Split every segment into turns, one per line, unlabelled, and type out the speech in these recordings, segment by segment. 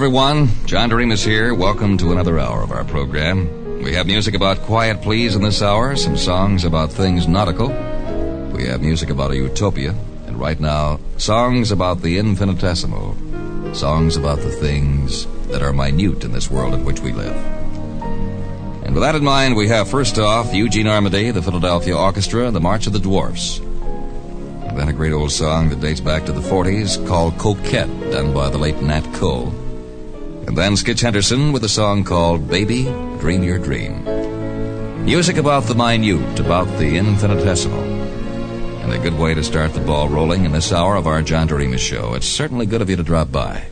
Everyone. John Doremus here. Welcome to another hour of our program. We have music about quiet please in this hour, some songs about things nautical. We have music about a utopia, and right now, songs about the infinitesimal. Songs about the things that are minute in this world in which we live. And with that in mind, we have first off Eugene Ormandy, the Philadelphia Orchestra, the March of the Dwarfs. And then a great old song that dates back to the 40s called Coquette, done by the late Nat Cole. And then Skitch Henderson with a song called Baby, Dream Your Dream. Music about the minute, about the infinitesimal. And a good way to start the ball rolling in this hour of our John Doremus show. It's certainly good of you to drop by.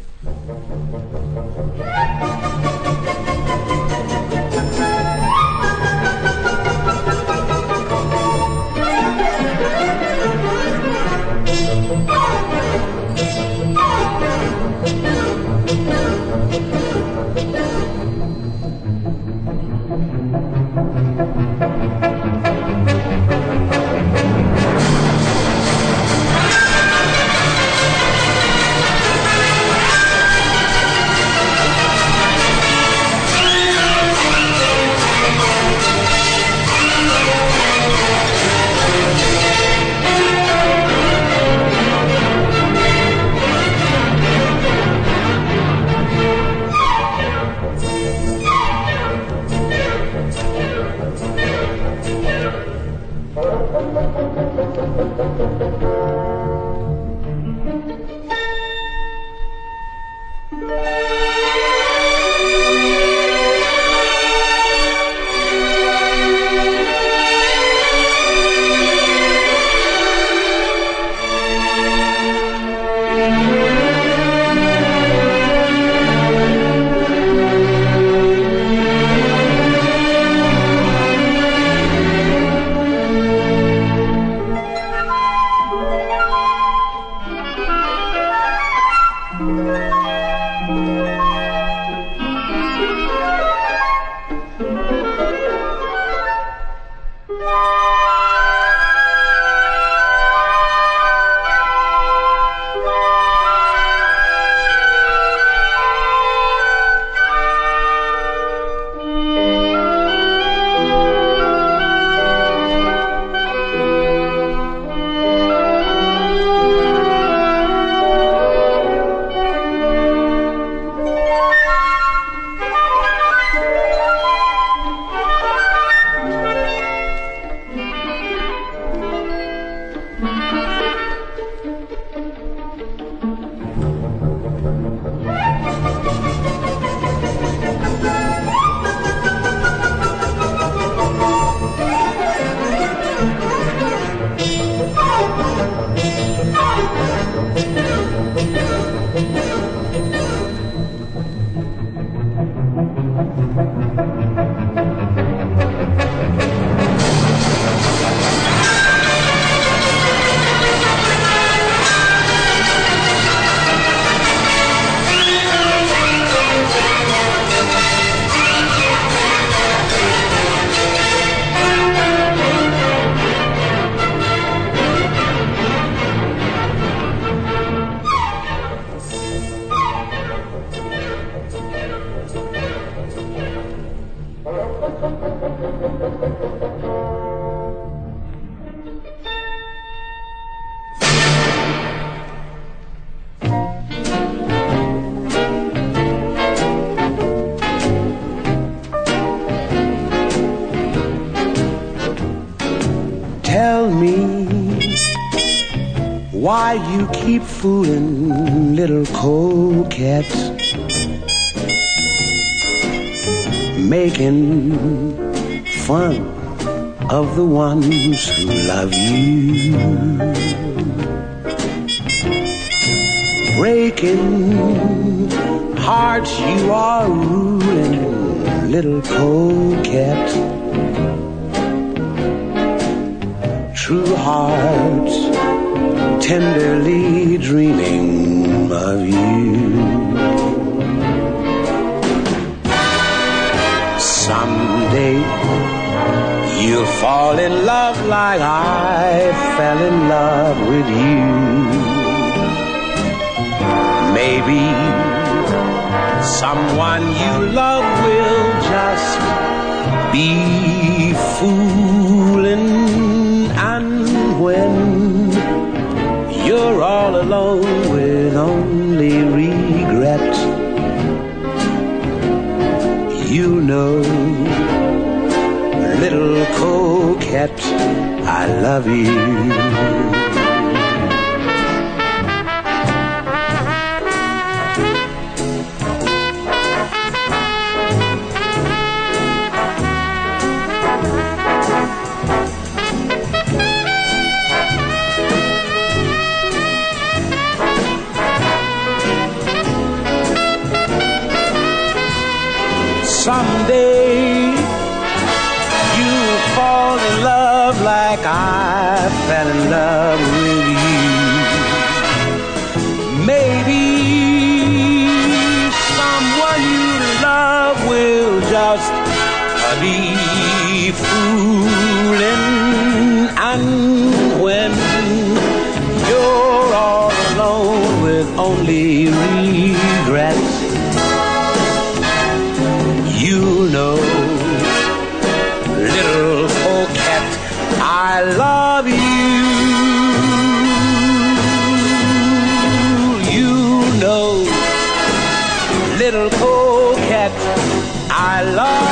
Fooling little coquettes, making fun of the ones who love you, breaking hearts you are ruling, little coquette. True hearts tenderly dreaming of you. Someday you'll fall in love like I fell in love with you. Maybe someone you love will just be fooling. Alone with only regret, you know, little coquette, I love you. Someday you'll fall in love like I fell in love I love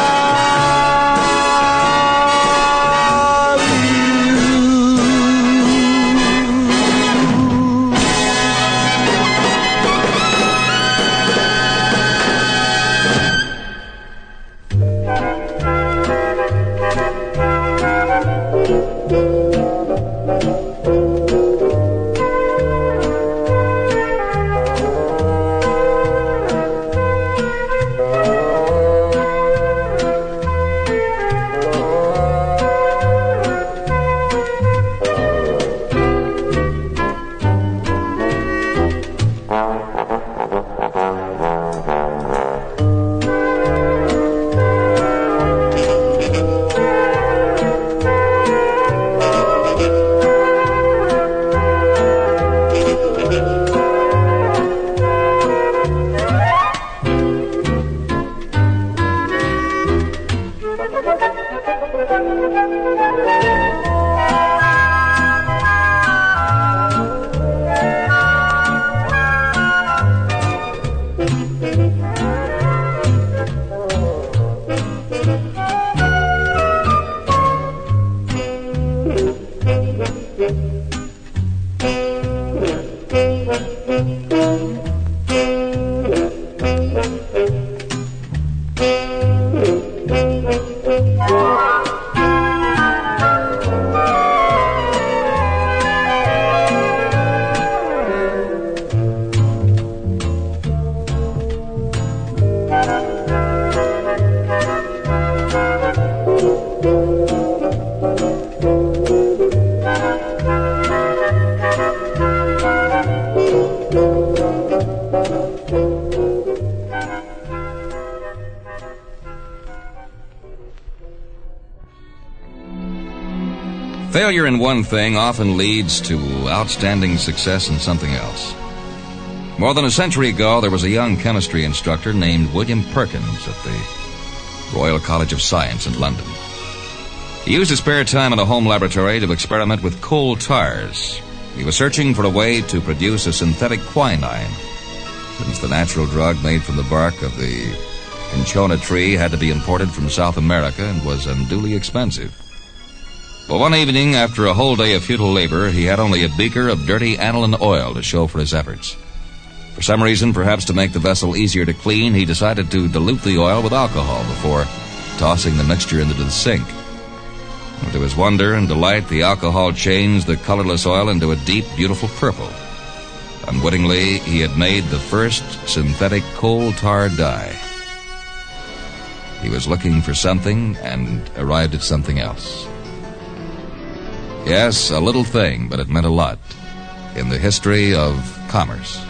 Failure in one thing often leads to outstanding success in something else. More than a century ago, there was a young chemistry instructor named William Perkins at the Royal College of Science in London. He used his spare time in a home laboratory to experiment with coal tars. He was searching for a way to produce a synthetic quinine, since the natural drug made from the bark of the cinchona tree had to be imported from South America and was unduly expensive. But one evening, after a whole day of futile labor, he had only a beaker of dirty aniline oil to show for his efforts. For some reason, perhaps to make the vessel easier to clean, he decided to dilute the oil with alcohol before tossing the mixture into the sink. And to his wonder and delight, the alcohol changed the colorless oil into a deep, beautiful purple. Unwittingly, he had made the first synthetic coal tar dye. He was looking for something and arrived at something else. Yes, a little thing, but it meant a lot in the history of commerce.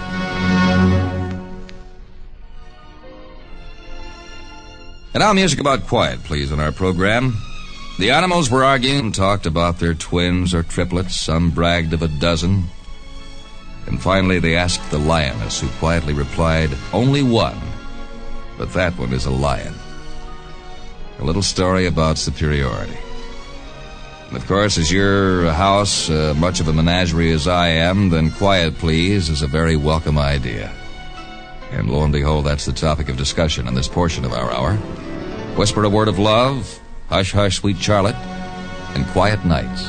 And now music about quiet, please, in our program. The animals were arguing talked about their twins or triplets. Some bragged of a dozen. And finally, they asked the lioness, who quietly replied, Only one. but that one is a lion. A little story about superiority. Of course, as your house uh, much of a menagerie as I am, then quiet, please, is a very welcome idea. And lo and behold, that's the topic of discussion in this portion of our hour. Whisper a word of love, hush, hush, sweet Charlotte, and quiet nights.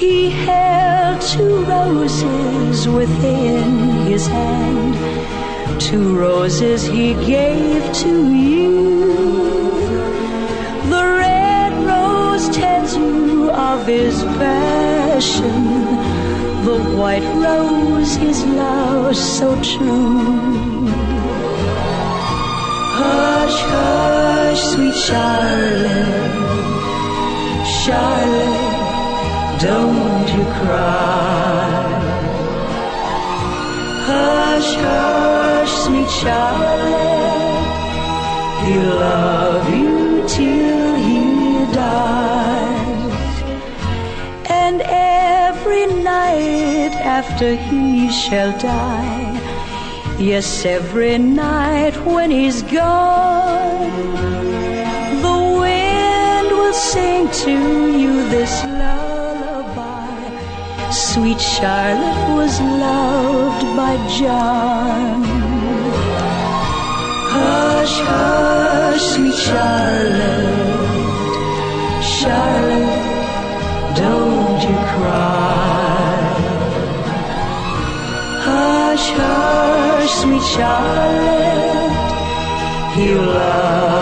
He held two roses within his hand, two roses he gave to you. The red rose tells you of his passion, the white rose his love so true. Hush, hush, sweet Charlotte, Charlotte, don't you cry. Hush, hush, sweet child. he'll love you till he dies. And every night after he shall die, Yes, every night when he's gone, the wind will sing to you this sweet Charlotte was loved by John. Hush, hush, sweet Charlotte, Charlotte, don't you cry. Hush, hush, sweet Charlotte, he'll love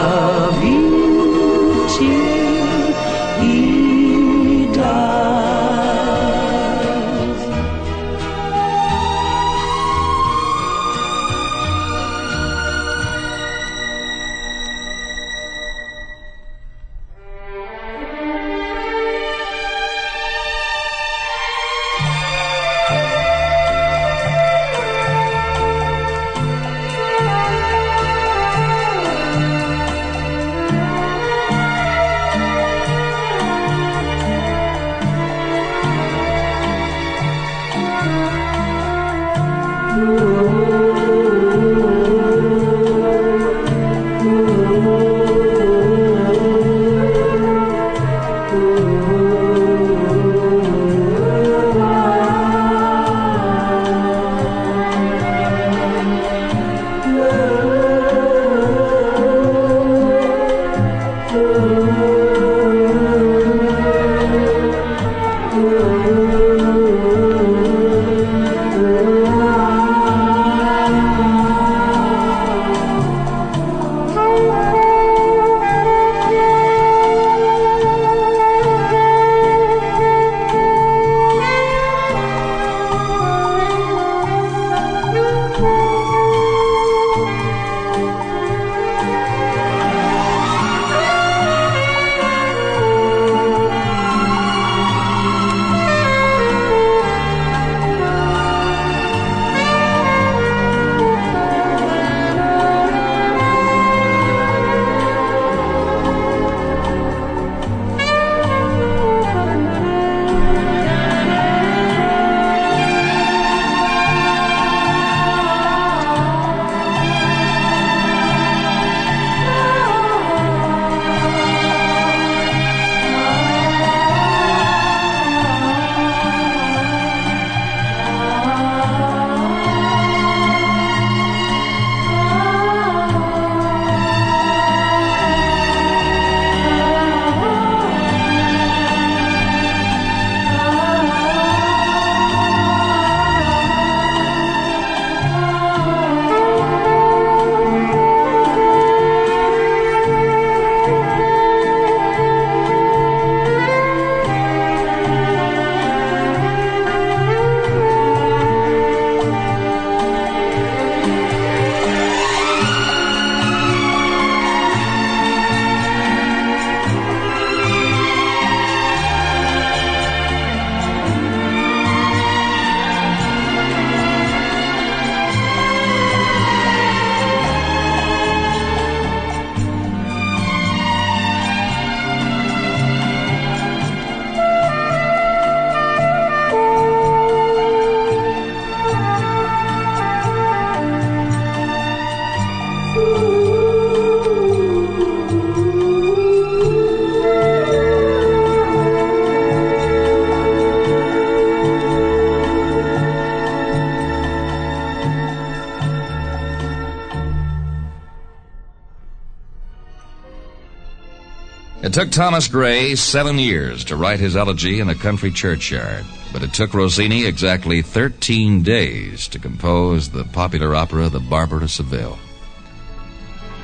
took Thomas Gray seven years to write his elegy in a country churchyard, but it took Rossini exactly 13 days to compose the popular opera The Barber of Seville.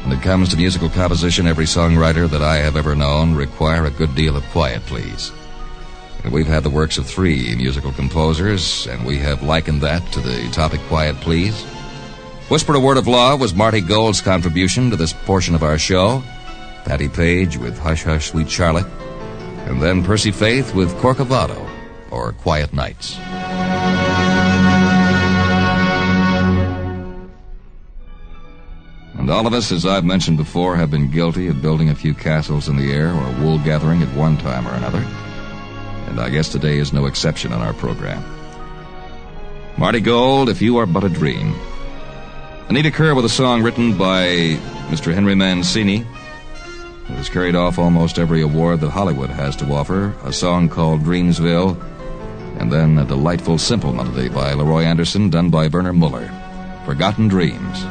When it comes to musical composition, every songwriter that I have ever known require a good deal of quiet, please. And we've had the works of three musical composers, and we have likened that to the topic Quiet Please. Whisper a Word of Love was Marty Gold's contribution to this portion of our show. Patti Page with Hush Hush Sweet Charlotte, and then Percy Faith with Corcovado, or Quiet Nights. And all of us, as I've mentioned before, have been guilty of building a few castles in the air or wool gathering at one time or another. And I guess today is no exception on our program. Marty Gold, If You Are But a Dream. Anita Kerr with a song written by Mr. Henry Mancini. It has carried off almost every award that Hollywood has to offer, a song called Dreamsville,
and then a delightful simple melody by Leroy Anderson done by Werner Muller, Forgotten Dreams.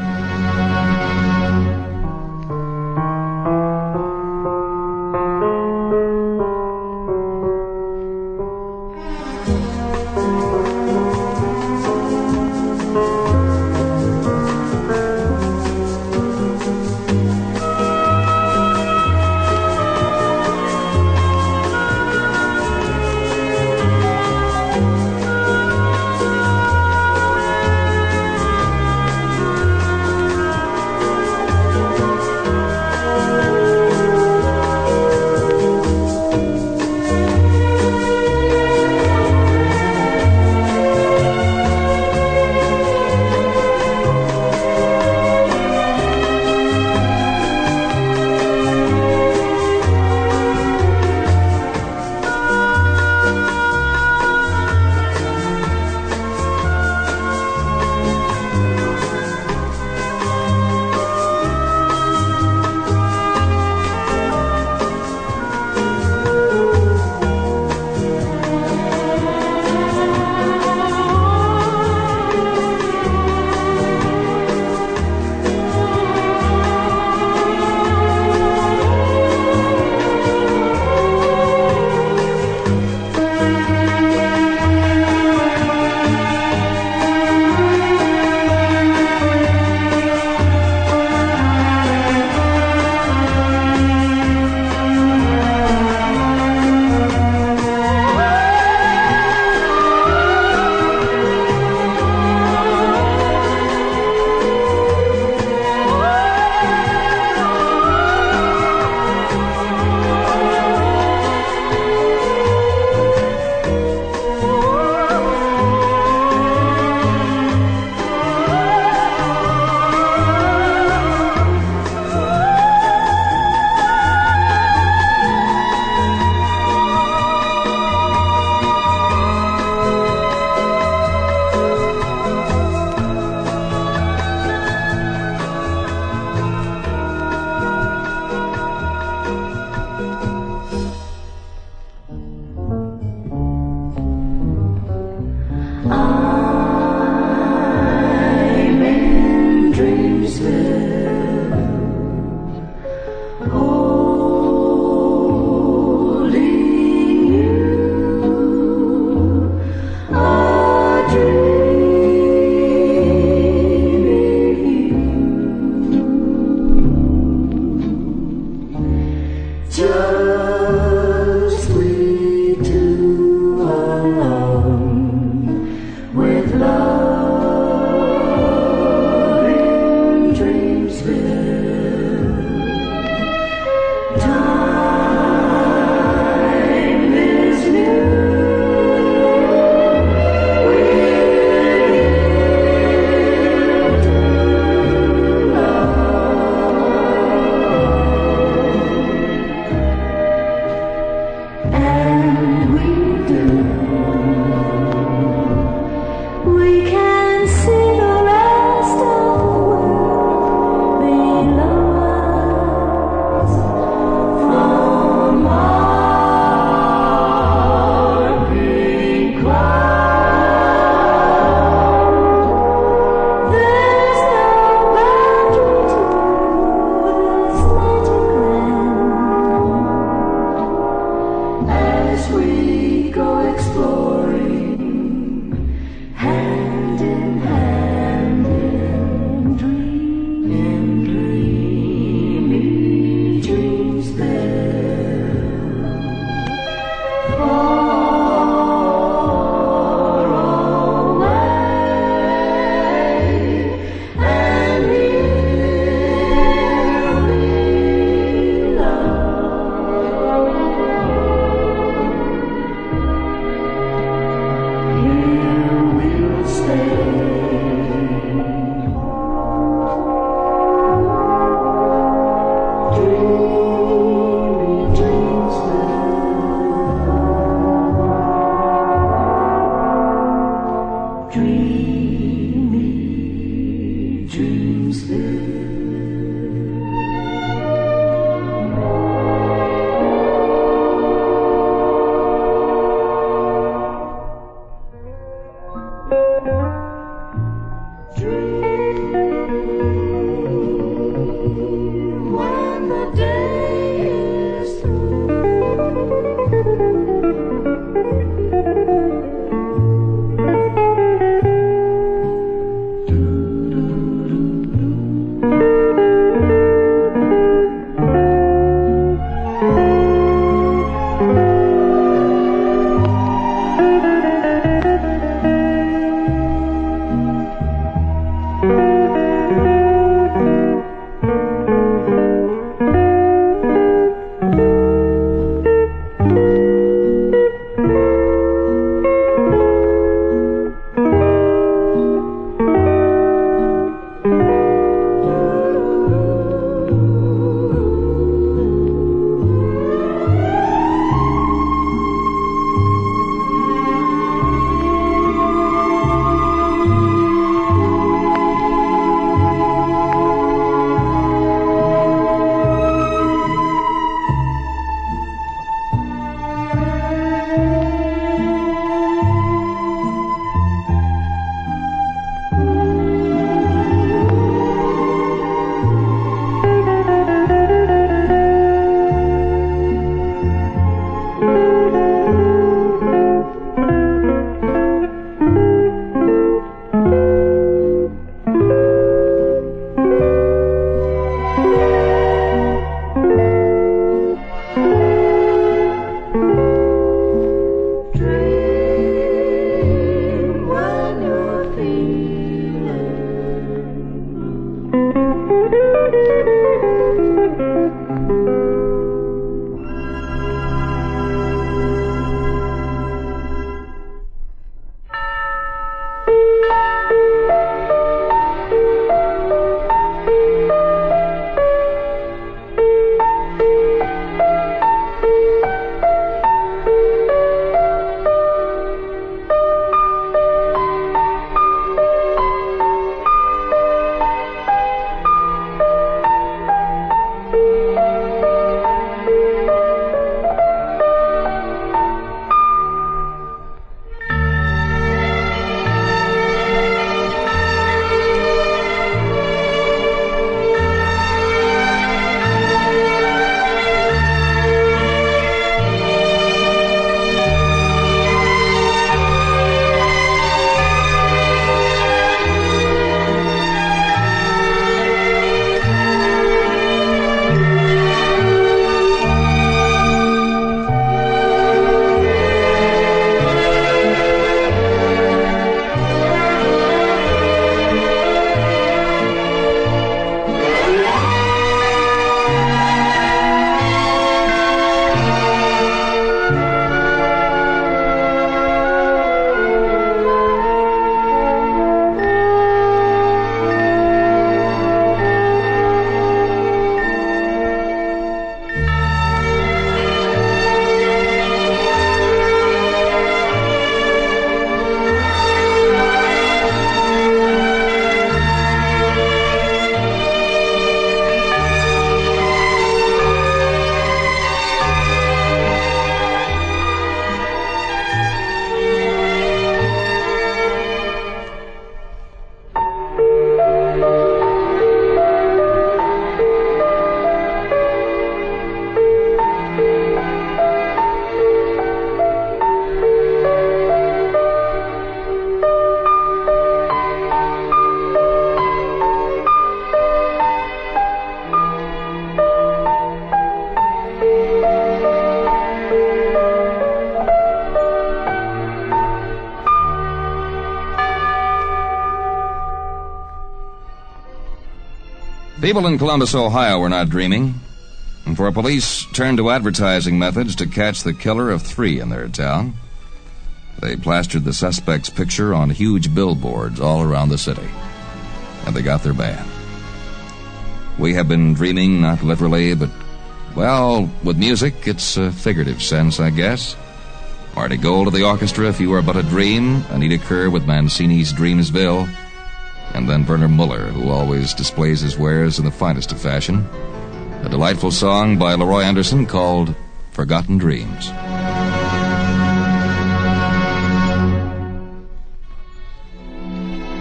People in Columbus, Ohio were not dreaming. And for police turned to advertising methods to catch the killer of three in their town. They plastered the suspect's picture on huge billboards all around the city. And they got their man. We have been dreaming, not literally, but, well, with music, it's a figurative sense, I guess. Marty Gold of the orchestra, If You Are But a Dream, Anita Kerr with Mancini's Dreamsville, and then Werner Muller, who always displays his wares in the finest of fashion. A delightful song by Leroy Anderson called Forgotten Dreams.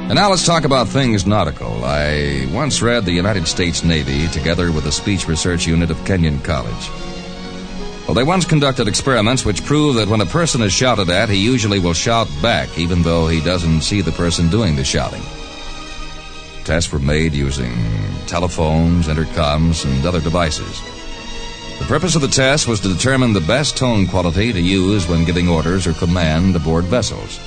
And now let's talk about things nautical. I once read the United States Navy together with the speech research unit of Kenyon College. Well, they once conducted experiments which prove that when a person is shouted at, he usually will shout back even though he doesn't see the person doing the shouting. Tests were made using telephones, intercoms, and other devices. The purpose of the test was to determine the best tone quality to use when giving orders or command aboard vessels.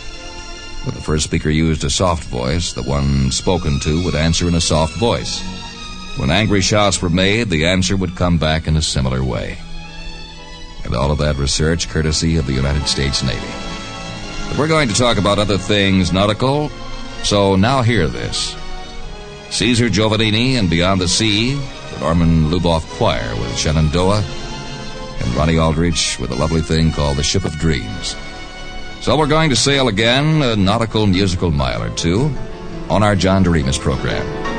When the first speaker used a soft voice, the one spoken to would answer in a soft voice. When angry shouts were made, the answer would come back in a similar way. And all of that research courtesy of the United States Navy. But we're going to talk about other things nautical, so now hear this. Caesar Giovannini and Beyond the Sea, the Norman Luboff Choir with Shenandoah, and Ronnie Aldrich with a lovely thing called The Ship of Dreams. So we're going to sail again, a nautical musical mile or two, on our John Doremus program.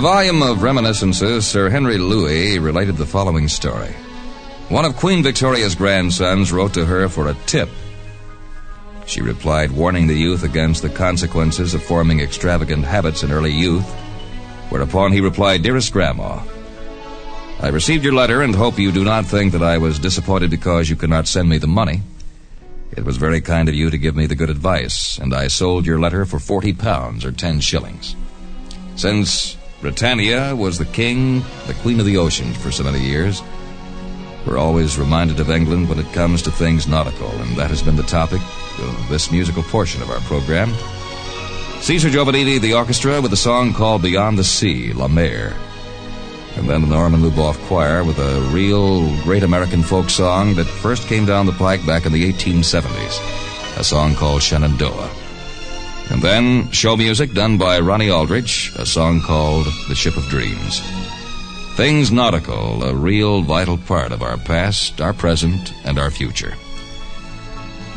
A volume of reminiscences, Sir Henry Louis related the following story. One of Queen Victoria's grandsons wrote to her for a tip. She replied, warning the youth against the consequences of forming extravagant habits in early youth, whereupon he replied, Dearest Grandma, I received your letter and hope you do not think that I was disappointed because you could not send me the money. It was very kind of you to give me the good advice, and I sold your letter for forty pounds or ten shillings. Since Britannia was the king, the queen of the oceans for so many years. We're always reminded of England when it comes to things nautical, and that has been the topic of this musical portion of our program. Caesar Giovannini, the orchestra, with a song called Beyond the Sea, La Mer. And then the Norman Luboff Choir with a real great American folk song that first came down the pike back in the 1870s, a song called Shenandoah. And then show music done by Ronnie Aldrich, a song called The Ship of Dreams. Things nautical, a real vital part of our past, our present, and our future.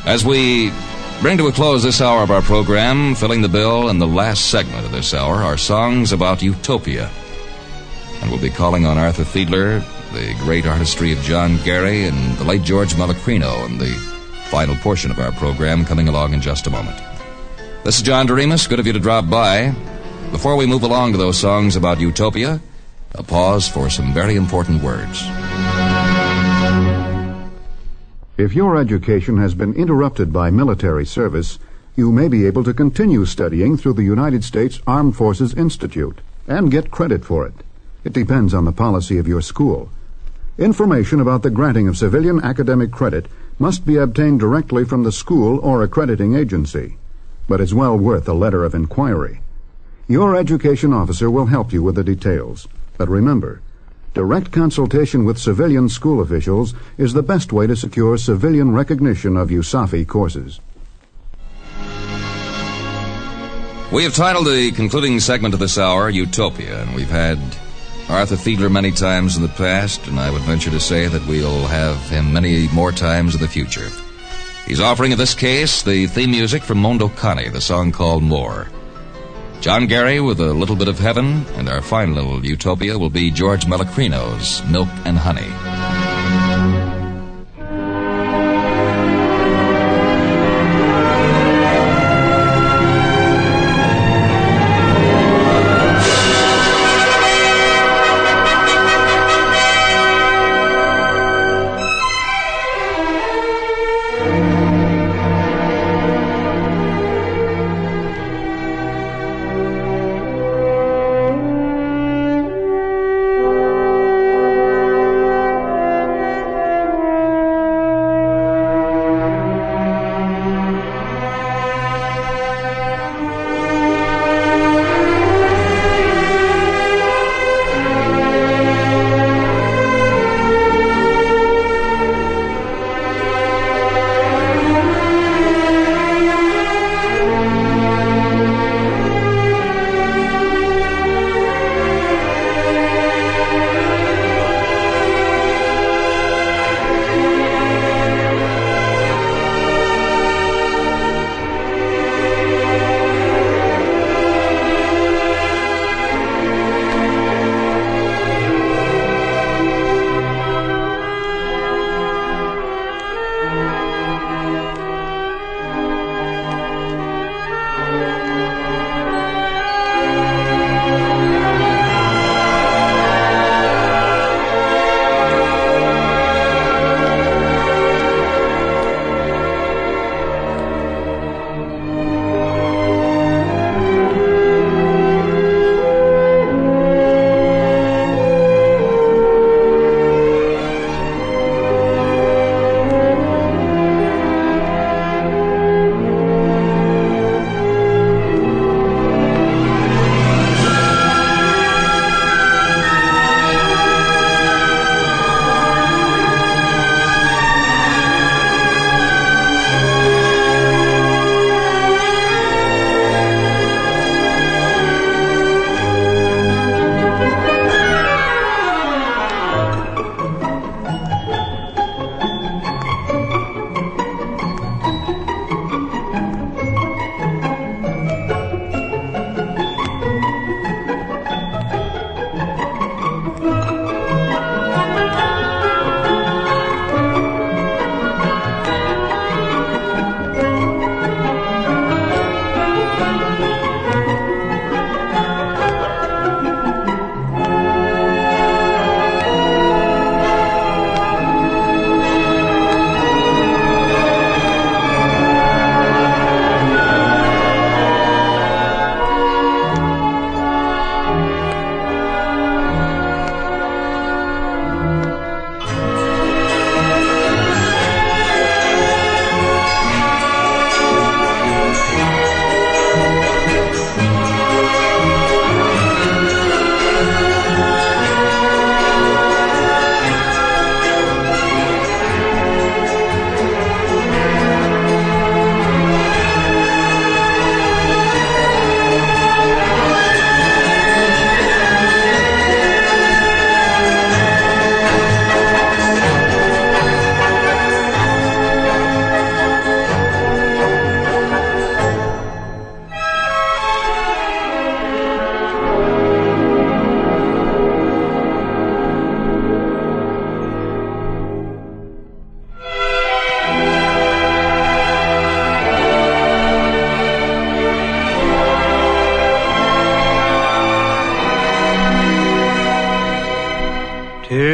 As we bring to a close this hour of our program, filling the bill in the last segment of this hour are songs about utopia. And we'll be calling on Arthur Fiedler, the great artistry of John Gary, and the late George Melachrino in the final portion of our program coming along in just a moment. This is John Doremus. Good of you to drop by. Before we move along to those songs about utopia, a pause for some very important words.
If your education has been interrupted by military service, you may be able to continue studying through the United States Armed Forces Institute and get credit for it. It depends on the policy of your school. Information about the granting of civilian academic credit must be obtained directly from the school or accrediting agency, but is well worth a letter of inquiry. Your education officer will help you with the details. But remember, direct consultation with civilian school officials is the best way to secure civilian recognition of USAFI courses.
We have titled the concluding segment of this hour Utopia, and we've had Arthur Fiedler many times in the past, and I would venture to say that we'll have him many more times in the future. He's offering in this case the theme music from Mondo Cane, the song called More. John Gary with a little bit of heaven, and our final little utopia will be George Melachrino's Milk and Honey.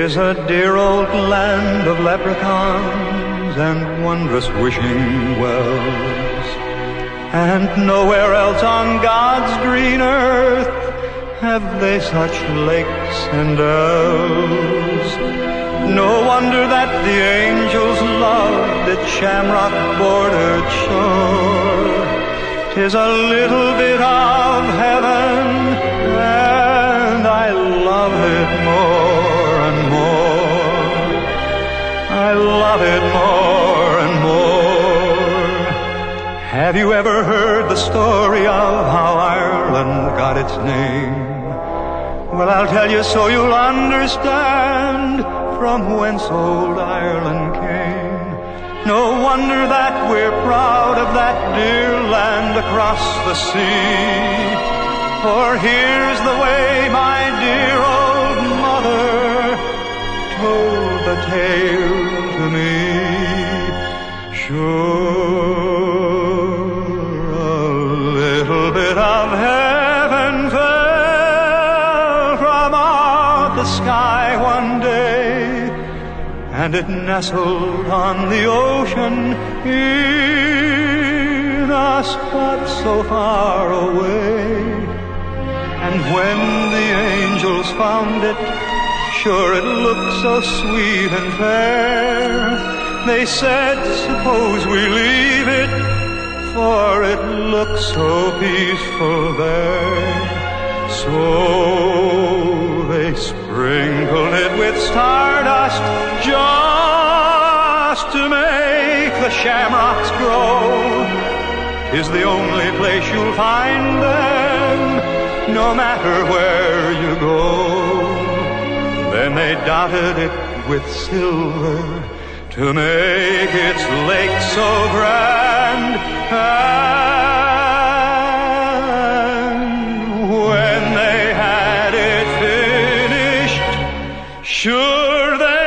Tis a dear old land of leprechauns and wondrous wishing wells. And nowhere else on God's green earth have they such lakes and I love it more and more. Have you ever heard the story of how Ireland got its name? Well, I'll tell you so you'll understand from whence old Ireland came. No wonder that we're proud of that dear land across the sea. For here's the way my dear old mother told the tale to me. Sure, a little bit of heaven fell from out the sky one day, and it nestled on the ocean in a spot so far away. And when the angels found it, sure it looked so sweet and fair. They said, suppose we leave it, for it looks so peaceful there. So they sprinkled it with stardust just to make the shamrocks grow. Is the only place you'll find them, no matter where you go. Then they dotted it with silver to make its lake so grand. And when they had it finished, sure they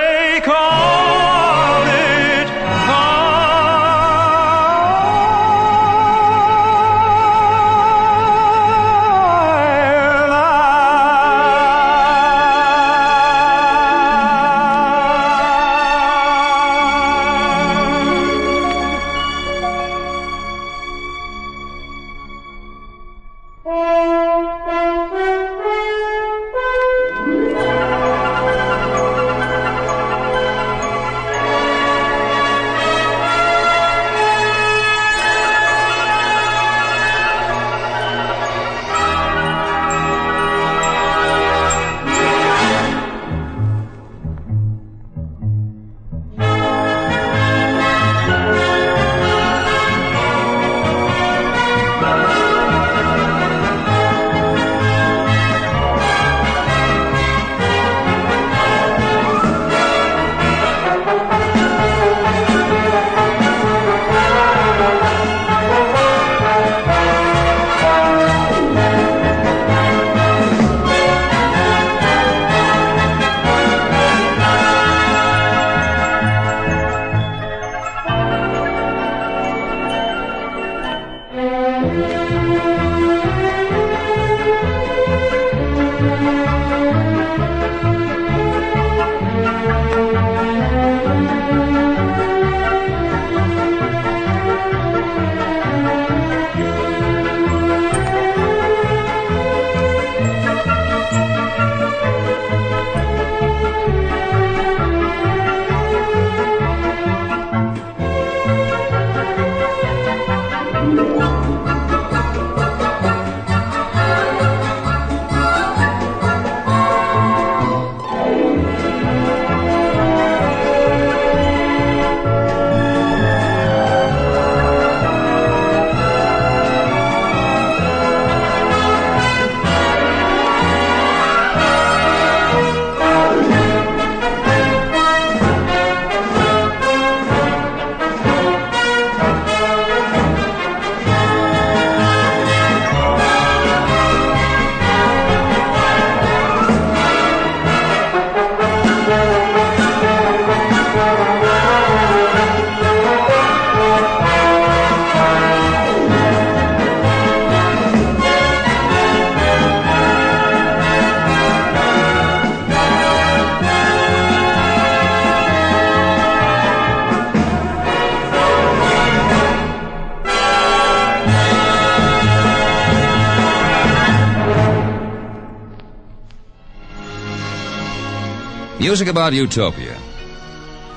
Music about utopia.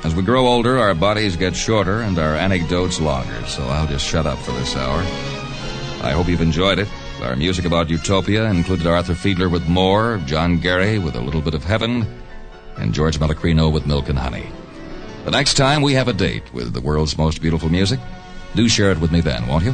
As we grow older, our bodies get shorter and our anecdotes longer, so I'll just shut up for this hour. I hope you've enjoyed it. Our music about utopia included Arthur Fiedler with More, John Gary with A Little Bit of Heaven, and George Melachrino with Milk and Honey. The next time we have a date with the world's most beautiful music, do share it with me then, won't you?